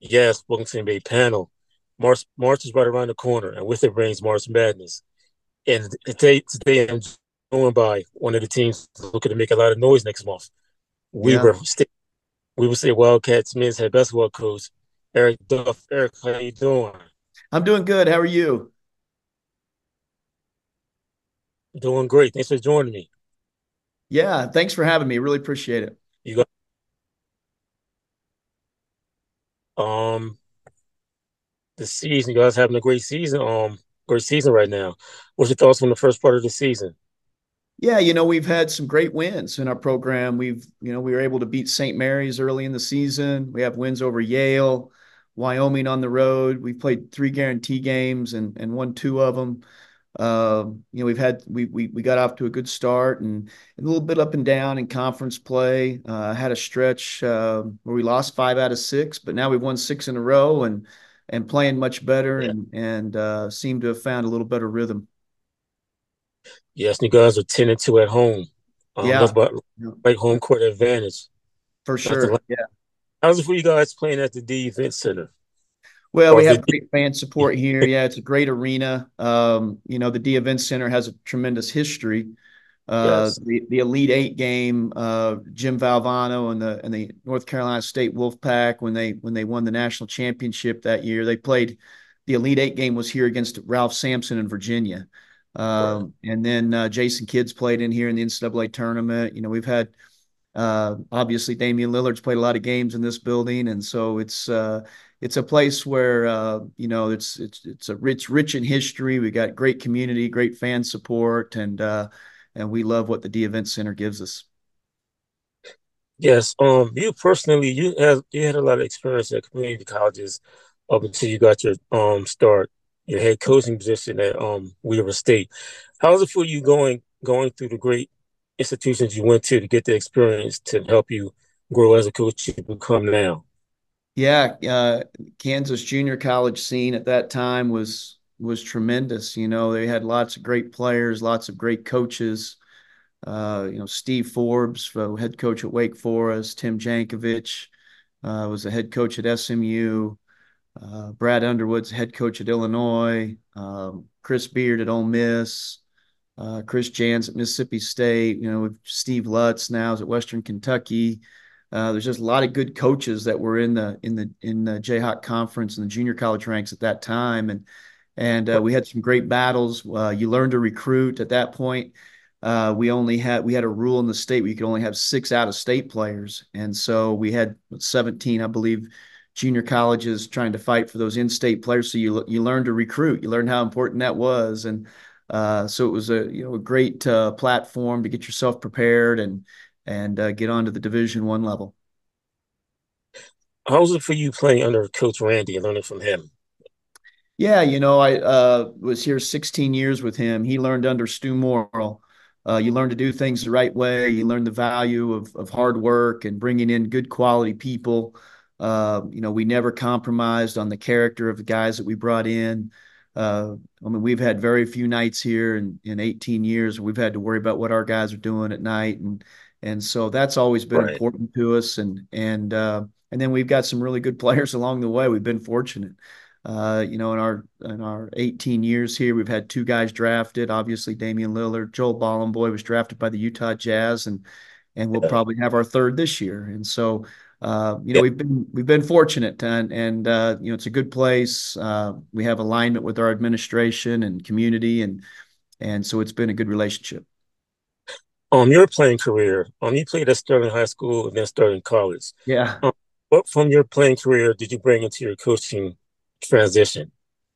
Yes, welcome to the NBA panel. March, March is right around the corner, and with it brings March Madness. And today, today I'm joined by one of the teams looking to make a lot of noise next month. We yeah, Weber State, Weber State Wildcats men's head basketball coach Eric Duft. Eric, how you doing? I'm doing good. How are you? Doing great. Thanks for joining me. Yeah, thanks for having me. Really appreciate it. You got um the season. You guys having a great season. Um, great season right now. What's your thoughts on the first part of the season? Yeah, you know, we've had some great wins in our program. We've, you know, we were able to beat St. Mary's early in the season. We have wins over Yale, Wyoming on the road. We've played three guarantee games and and won two of them. Um, you know, we've had we we we got off to a good start and, and a little bit up and down in conference play. Uh, had a stretch uh, where we lost five out of six, but now we've won six in a row and and playing much better Yeah. and and uh, seem to have found a little better rhythm. Yes, you guys are ten and two at home. Um, that's Yeah, about yeah, right home court advantage. for sure. Yeah. How's it for you guys playing at the Dee Event Center? Well, we have great fan support here. Yeah, it's a great arena. Um, you know, the Dee Event Center has a tremendous history. Uh, Yes. the the Elite Eight game, uh, Jim Valvano and the and the North Carolina State Wolfpack when they when they won the national championship that year, they played the Elite Eight game was here against Ralph Sampson in Virginia. Right. Um, and then uh, Jason Kidd's played in here in the NCAA tournament. You know, we've had uh, obviously Damian Lillard's played a lot of games in this building, and so it's uh, it's a place where uh, you know it's it's it's a rich rich in history. We got great community, great fan support, and uh, and we love what the Dee Event Center gives us. Yes. Um, you personally, you had you had a lot of experience at community colleges up until you got your um start, your head coaching position at um Weber State. How was it for you going going through the great institutions you went to to get the experience to help you grow as a coach you become now? Yeah, uh, Kansas junior college scene at that time was was tremendous. You know, they had lots of great players, lots of great coaches. Uh, you know, Steve Forbes, uh, head coach at Wake Forest, Tim Jankovich uh, was the head coach at SMU. Uh, Brad Underwood's head coach at Illinois, um, Chris Beard at Ole Miss, uh, Chris Jans at Mississippi State. You know, Steve Lutz now is at Western Kentucky. Uh, there's just a lot of good coaches that were in the in the in the Jayhawk conference and the junior college ranks at that time, and and uh, we had some great battles. Uh, you learned to recruit at that point. Uh, we only had we had a rule in the state where you could only have six out of state players, and so we had 17, I believe, junior colleges trying to fight for those in-state players. So you you learn to recruit. You learn how important that was, and so it was a you know a great uh, platform to get yourself prepared and and uh, get onto the Division One level. How was it for you playing under Coach Randy and learning from him? Yeah, you know, I uh, was here 16 years with him. He learned under Stu Morrill. Uh, you learn to do things the right way. You learn the value of of hard work and bringing in good quality people. Uh, you know, we never compromised on the character of the guys that we brought in. Uh, I mean, we've had very few nights here in in 18 years. We've had to worry about what our guys are doing at night, and and so that's always been Right. important to us. And and uh, and then we've got some really good players along the way. We've been fortunate. Uh, you know, in our in our 18 years here, we've had two guys drafted. Obviously, Damian Lillard, Joel Bolomboy was drafted by the Utah Jazz, and and we'll Yeah. probably have our third this year. And so, uh, you know, Yeah. we've been we've been fortunate, and and uh, you know, it's a good place. Uh, we have alignment with our administration and community, and and so it's been a good relationship. Um, your playing career, um, you played at Sterling High School and then Sterling College. Yeah. Um, what from your playing career did you bring into your coaching transition?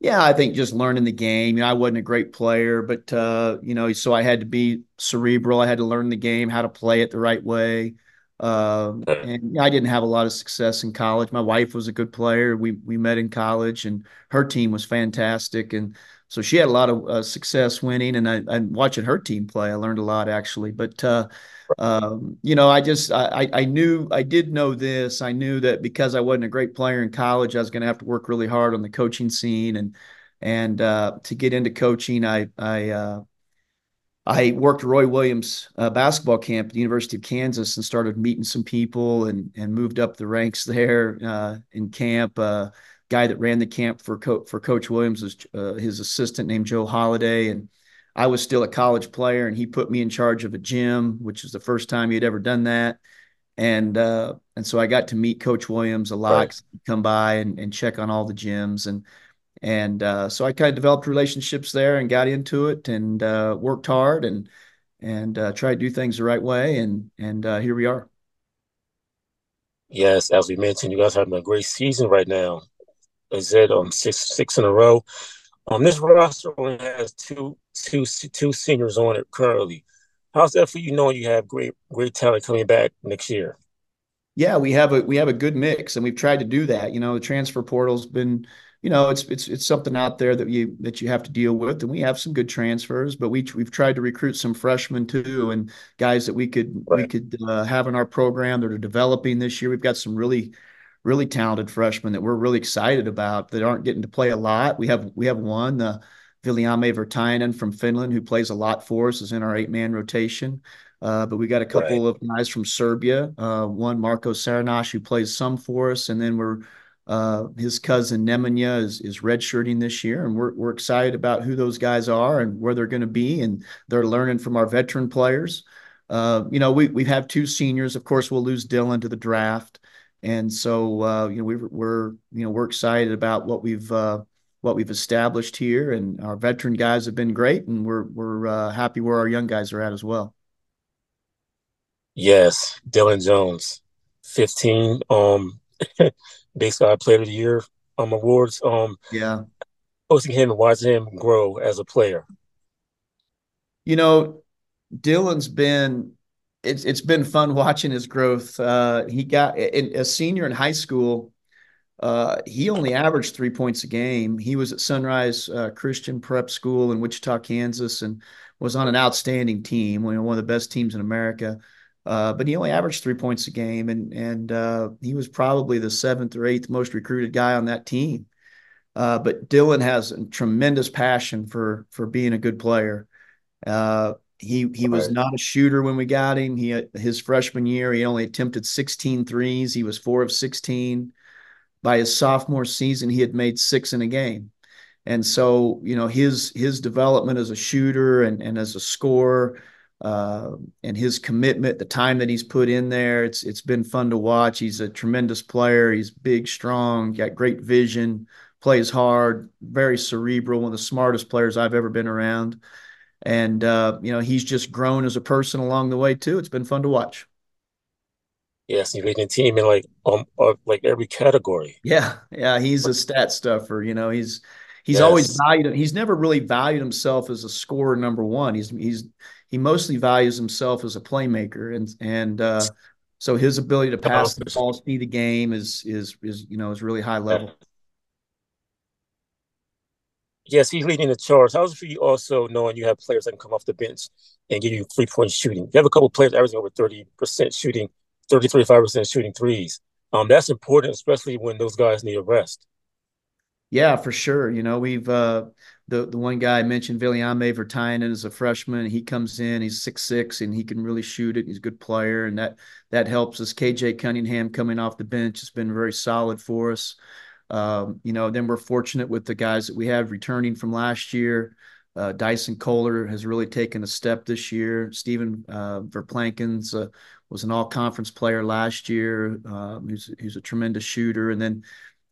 Yeah, I think just learning the game. You know, I wasn't a great player, but uh, you know, so I had to be cerebral. I had to learn the game, how to play it the right way. Um, Uh, and I didn't have a lot of success in college. My wife was a good player. We we met in college, and her team was fantastic, and so she had a lot of uh, success winning. And I, and watching her team play, I learned a lot actually. But uh, um, you know, I just I I knew I did know this. I knew that because I wasn't a great player in college, I was going to have to work really hard on the coaching scene and and uh, to get into coaching, I I uh, I worked Roy Williams uh, basketball camp at the University of Kansas and started meeting some people and and moved up the ranks there uh, in camp. Uh, guy that ran the camp for Co- for Coach Williams was uh, his assistant named Joe Holladay, and I was still a college player, and he put me in charge of a gym, which was the first time he had ever done that. And uh, and so I got to meet Coach Williams a lot. Right. Come by and, and check on all the gyms and and uh, so I kind of developed relationships there and got into it and uh, worked hard and and uh, tried to do things the right way. And and uh, here we are. Yes, as we mentioned, you guys are having a great season right now. Is it um six six in a row? Um, this roster only has two two two seniors on it currently. How's that for you knowing you have great great talent coming back next year? Yeah, we have a we have a good mix, and we've tried to do that. You know, the transfer portal's been, you know, it's it's it's something out there that you that you have to deal with, and we have some good transfers, but we we've tried to recruit some freshmen too, and guys that we could we could uh, have in our program that are developing this year. We've got some really really talented freshmen that we're really excited about that aren't getting to play a lot. We have we have one, uh, Viljami Vartiainen from Finland, who plays a lot for us, is in our eight man rotation. Uh, but we got a right. couple of guys from Serbia. Uh, one Marko Sarenac who plays some for us, and then we're uh, his cousin Nemanja is is redshirting this year, and we're we're excited about who those guys are and where they're going to be, and they're learning from our veteran players. Uh, you know, we we have two seniors. Of course, we'll lose Dillon to the draft, and so uh, you know we we're you know we're excited about what we've uh, what we've established here, and our veteran guys have been great, and we're we're uh, happy where our young guys are at as well. Yes, Dillon Jones, 15 um Sky Player of the Year um awards. Um Yeah. hosting him and watching him grow as a player. You know, Dillon's been it's it's been fun watching his growth. Uh, he got in, a senior in high school. Uh, he only averaged three points a game. He was at Sunrise uh, Christian Prep School in Wichita, Kansas, and was on an outstanding team, one of the best teams in America. Uh, but he only averaged three points a game, and and uh, he was probably the seventh or eighth most recruited guy on that team. Uh, but Dillon has a tremendous passion for for being a good player. Uh, he he was not a shooter when we got him. He his freshman year, he only attempted 16 threes. He was four of 16. By his sophomore season, he had made six in a game. And so, you know, his his development as a shooter and, and as a scorer, uh, and his commitment, the time that he's put in there, it's it's been fun to watch. He's a tremendous player. He's big, strong, got great vision, plays hard, very cerebral, one of the smartest players I've ever been around. And uh, you know, he's just grown as a person along the way too. It's been fun to watch. Yes, he's leading the team in like um uh, like every category. Yeah, yeah, he's a stat stuffer. You know, he's he's always valued. He's never really valued himself as a scorer number one. He's he's he mostly values himself as a playmaker, and and uh, so his ability to pass the ball, see the game is is is you know is really high level. Yes, he's leading the charge. How's it for you also knowing you have players that can come off the bench and give you three point shooting? You have a couple of players averaging over 30% shooting, 30, 35% shooting threes. Um, that's important, especially when those guys need a rest. Yeah, for sure. You know, we've uh the the one guy I mentioned, Viljami Vartiainen, is a freshman. He comes in, he's six six, and he can really shoot it. He's a good player, and that that helps us. KJ Cunningham coming off the bench has been very solid for us. Um, you know, then we're fortunate with the guys that we have returning from last year. Uh, Dyson Koehler has really taken a step this year. Stephen uh, Verplanckens uh, was an all-conference player last year. Um, who's who's a tremendous shooter, and then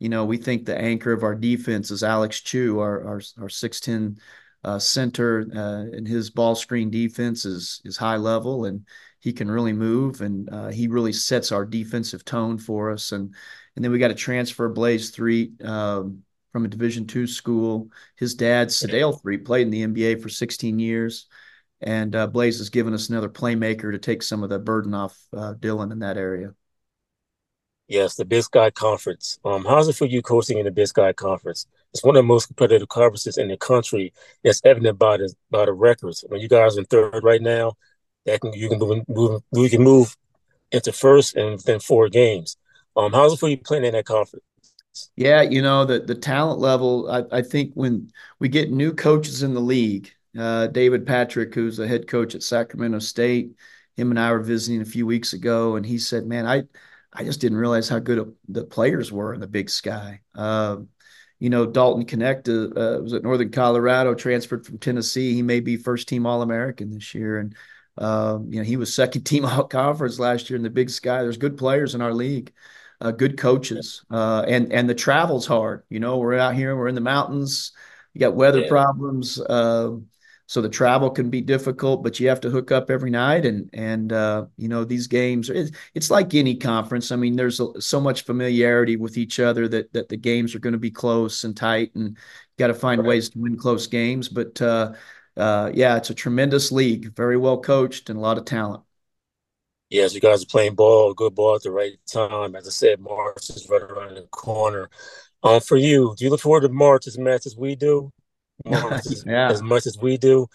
you know, we think the anchor of our defense is Alex Tew, our our our six ten uh, center, uh, and his ball screen defense is is high level, and he can really move, and uh, he really sets our defensive tone for us. And and then we got to transfer Blaise Threatt um, from a Division two school. His dad, Sedale Threatt, played in the NBA for 16 years, and uh, Blaise has given us another playmaker to take some of the burden off uh, Dillon in that area. Yes, the Big Sky Conference. Um, how's it for you coaching in the Big Sky Conference? It's one of the most competitive conferences in the country. That's evident by the by the records. When you guys are in third right now, that can you can move, move you can move into first and within four games. Um, how's it for you playing in that conference? Yeah, you know, the the talent level, I, I think when we get new coaches in the league, uh, David Patrick, who's the head coach at Sacramento State. Him and I were visiting a few weeks ago, and he said, "Man, I I just didn't realize how good the players were in the Big Sky." Um, you know, Dalton Knecht uh, was at Northern Colorado, transferred from Tennessee. He may be first team All American this year, and um, you know he was second team All Conference last year in the Big Sky. There's good players in our league, uh, good coaches, uh, and and the travel's hard. You know, we're out here, we're in the mountains. You got weather yeah. problems. Uh, so the travel can be difficult, but you have to hook up every night. And and uh, you know these games, it's, it's like any conference. I mean, there's a, so much familiarity with each other that that the games are going to be close and tight, and got to find right. ways to win close games. But uh, uh, yeah, it's a tremendous league, very well coached, and a lot of talent. Yes, you guys are playing ball, good ball at the right time. As I said, March is right around the corner. Um, for you, do you look forward to March as much as we do? March yeah. as much as we do.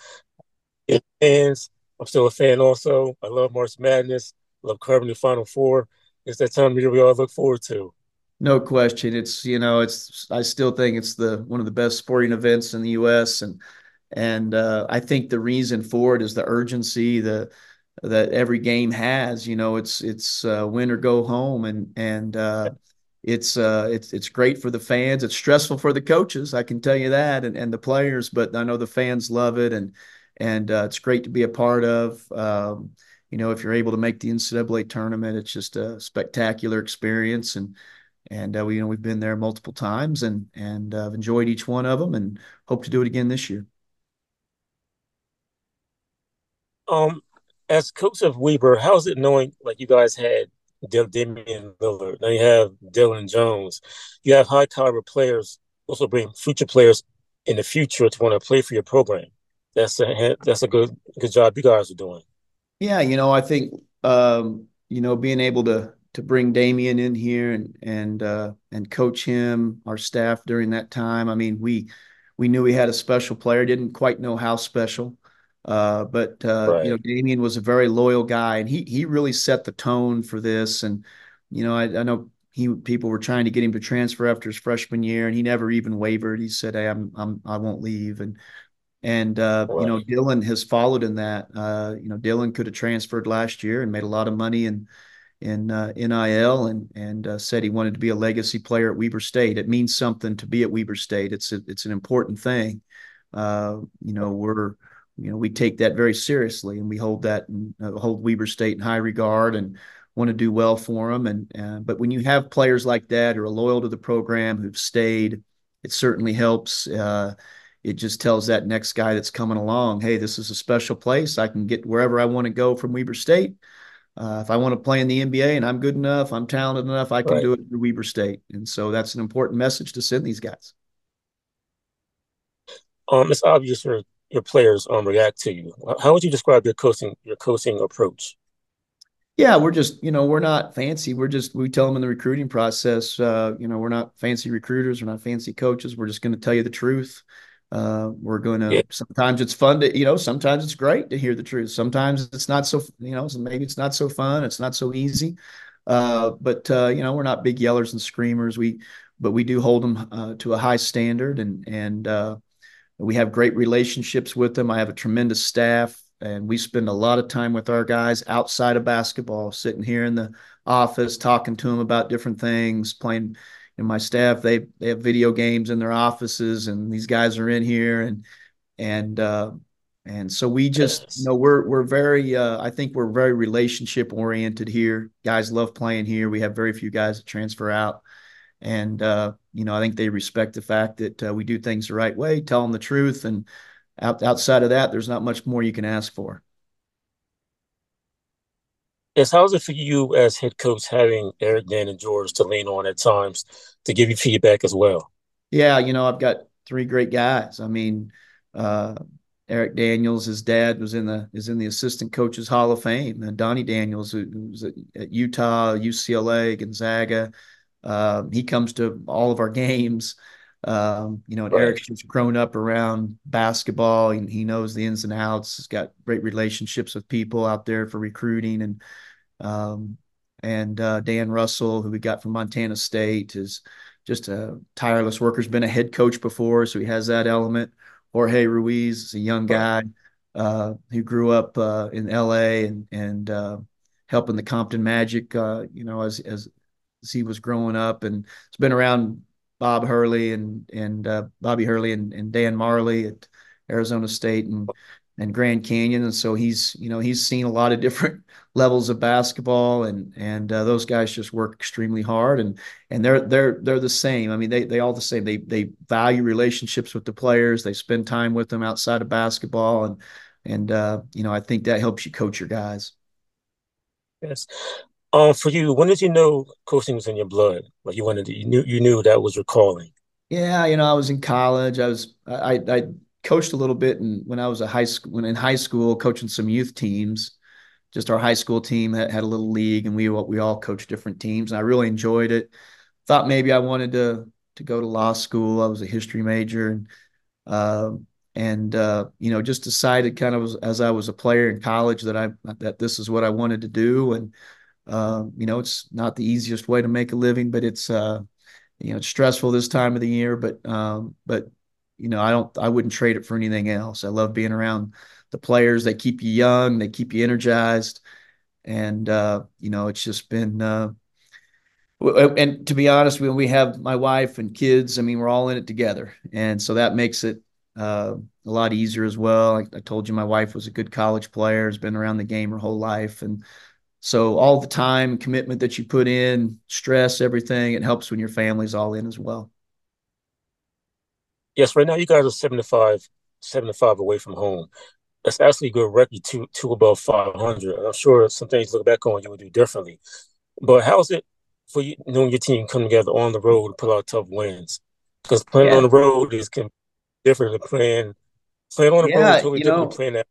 It fans, I'm still a fan also. I love March Madness, love covering the Final Four. It's that time of year we all look forward to. No question. It's you know, it's I still think it's the one of the best sporting events in the US and and uh, I think the reason for it is the urgency the that every game has. You know, it's it's uh, win or go home and and uh, it's uh it's it's great for the fans. It's stressful for the coaches, I can tell you that, and and the players. But I know the fans love it, and and uh, it's great to be a part of. Um, you know, if you're able to make the NCAA tournament, it's just a spectacular experience, and and uh, we you know we've been there multiple times, and and uh, enjoyed each one of them, and hope to do it again this year. Um, as coach of Weber, how's it knowing like you guys had Damian Lillard. Now you have Dillon Jones. You have high caliber players. Also bring future players in the future to want to play for your program. That's a that's a good good job you guys are doing. Yeah, you know, I think um, you know being able to to bring Damian in here and and uh, and coach him, our staff during that time. I mean, we we knew we had a special player. Didn't quite know how special. Uh, but uh, right. you know, Damian was a very loyal guy, and he he really set the tone for this. And you know, I, I know he people were trying to get him to transfer after his freshman year, and he never even wavered. He said, "Hey, I'm I'm I won't leave." And and uh, right. you know, Dillon has followed in that. Uh, you know, Dillon could have transferred last year and made a lot of money in in uh, NIL, and and uh, said he wanted to be a legacy player at Weber State. It means something to be at Weber State. It's a, it's an important thing. Uh, you know, we're you know we take that very seriously and we hold that and uh, hold Weber State in high regard and want to do well for them and uh, but when you have players like that who are loyal to the program who've stayed it certainly helps uh, it just tells that next guy that's coming along hey this is a special place. I can get wherever I want to go from Weber State. Uh, if I want to play in the NBA and I'm good enough I'm talented enough I can right. do it through Weber State. And so that's an important message to send these guys. Um, it's obvious for your players um react to you. How would you describe your coaching your coaching approach? Yeah, we're just you know we're not fancy. We're just we tell them in the recruiting process. Uh, you know we're not fancy recruiters. We're not fancy coaches. We're just going to tell you the truth. Uh, we're going to. Yeah. Sometimes it's fun to you know. Sometimes it's great to hear the truth. Sometimes it's not so you know. Maybe it's not so fun. It's not so easy. Uh, but uh, you know we're not big yellers and screamers. We but we do hold them uh, to a high standard and and uh, we have great relationships with them. I have a tremendous staff, and we spend a lot of time with our guys outside of basketball, sitting here in the office, talking to them about different things, playing. And my staff, they they have video games in their offices, and these guys are in here, and and uh, and so we just you know we're we're very uh, I think we're very relationship oriented here. Guys love playing here. We have very few guys that transfer out, and uh, you know, I think they respect the fact that uh, we do things the right way, tell them the truth, and out, outside of that, there's not much more you can ask for. Yes, how's it for you as head coach having Eric Dan and George to lean on at times to give you feedback as well? Yeah, you know, I've got three great guys. I mean, uh, Eric Daniels, his dad was in the is in the assistant coaches Hall of Fame, and Donnie Daniels, who, who was at, at Utah, UCLA, Gonzaga, um, he comes to all of our games. Um, you know, and right. Eric's just grown up around basketball and he knows the ins and outs. He's got great relationships with people out there for recruiting and um, and uh, Dan Russell, who we got from Montana State, is just a tireless worker. He's been a head coach before, so he has that element. Jorge Ruiz is a young guy uh, who grew up uh, in L.A. and and uh, helping the Compton Magic, uh, you know, as as as he was growing up, and it's been around Bob Hurley and and uh, Bobby Hurley and, and Dan Majerle at Arizona State and and Grand Canyon, and so he's you know he's seen a lot of different levels of basketball, and and uh, those guys just work extremely hard, and and they're they're they're the same. I mean, they they all the same. They they value relationships with the players. They spend time with them outside of basketball, and and uh, you know I think that helps you coach your guys. Yes. Um, for you, when did you know coaching was in your blood? Like you wanted to, you knew you knew that was your calling. Yeah, you know, I was in college. I was I I coached a little bit and when I was a high school when in high school coaching some youth teams. Just our high school team had, had a little league and we we all coached different teams and I really enjoyed it. Thought maybe I wanted to to go to law school. I was a history major and uh, and uh, you know just decided kind of as, as, I was a player in college that I that this is what I wanted to do and uh, you know, it's not the easiest way to make a living, but it's uh, you know, it's stressful this time of the year. But um, but you know, I don't, I wouldn't trade it for anything else. I love being around the players. They keep you young, they keep you energized, and uh, you know, it's just been. Uh, and to be honest, when we have my wife and kids, I mean, we're all in it together, and so that makes it uh, a lot easier as well. I, I, told you my wife was a good college player, has been around the game her whole life, and so all the time, commitment that you put in, stress, everything, it helps when your family's all in as well. Yes, right now you guys are 75, 75 away from home. That's actually a good record, to to above 500. I'm sure some things look back on you would do differently. But how's it for you knowing your team come together on the road to pull out tough wins? Because playing yeah. on the road is different than playing playing on the yeah, road is totally different know, playing at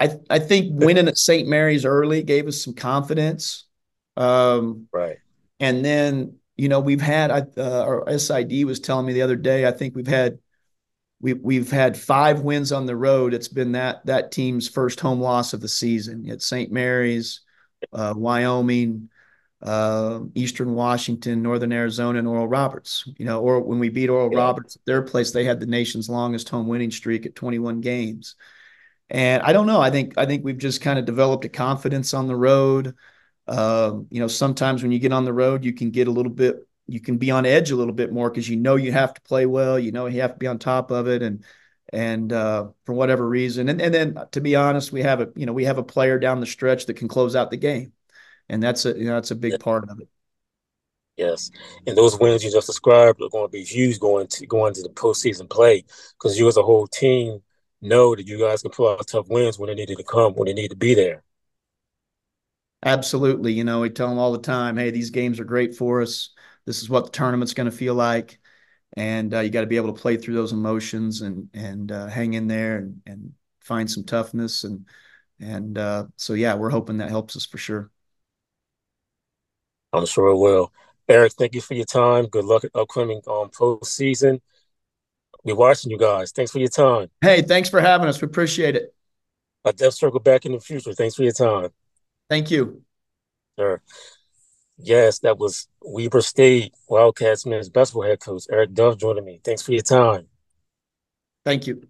I I think winning at St. Mary's early gave us some confidence. Um, right. And then you know we've had uh, our SID was telling me the other day. I think we've had we we've had five wins on the road. It's been that that team's first home loss of the season at St. Mary's, uh, Wyoming, uh, Eastern Washington, Northern Arizona, and Oral Roberts. You know, or when we beat Oral yeah. Roberts at their place, they had the nation's longest home winning streak at 21 games. And I don't know. I think I think we've just kind of developed a confidence on the road. Uh, you know, sometimes when you get on the road, you can get a little bit, you can be on edge a little bit more because you know you have to play well. You know you have to be on top of it, and and uh, for whatever reason, and and then to be honest, we have a you know we have a player down the stretch that can close out the game, and that's a you know that's a big part of it. Yes, and those wins you just described are going to be huge going to going to the postseason play because you as a whole team know that you guys can pull out tough wins when they needed to come, when they need to be there. Absolutely. You know, we tell them all the time, hey, these games are great for us. This is what the tournament's going to feel like. And uh, you got to be able to play through those emotions and and uh, hang in there and, and find some toughness and and uh, so yeah, we're hoping that helps us for sure. I'm sure it will. Eric, thank you for your time. Good luck at upcoming um, postseason. We're watching you guys. Thanks for your time. Hey, thanks for having us. We appreciate it. I'll definitely circle back in the future. Thanks for your time. Thank you. Sure. Yes, that was Weber State Wildcats men's basketball head coach Eric Duft joining me. Thanks for your time. Thank you.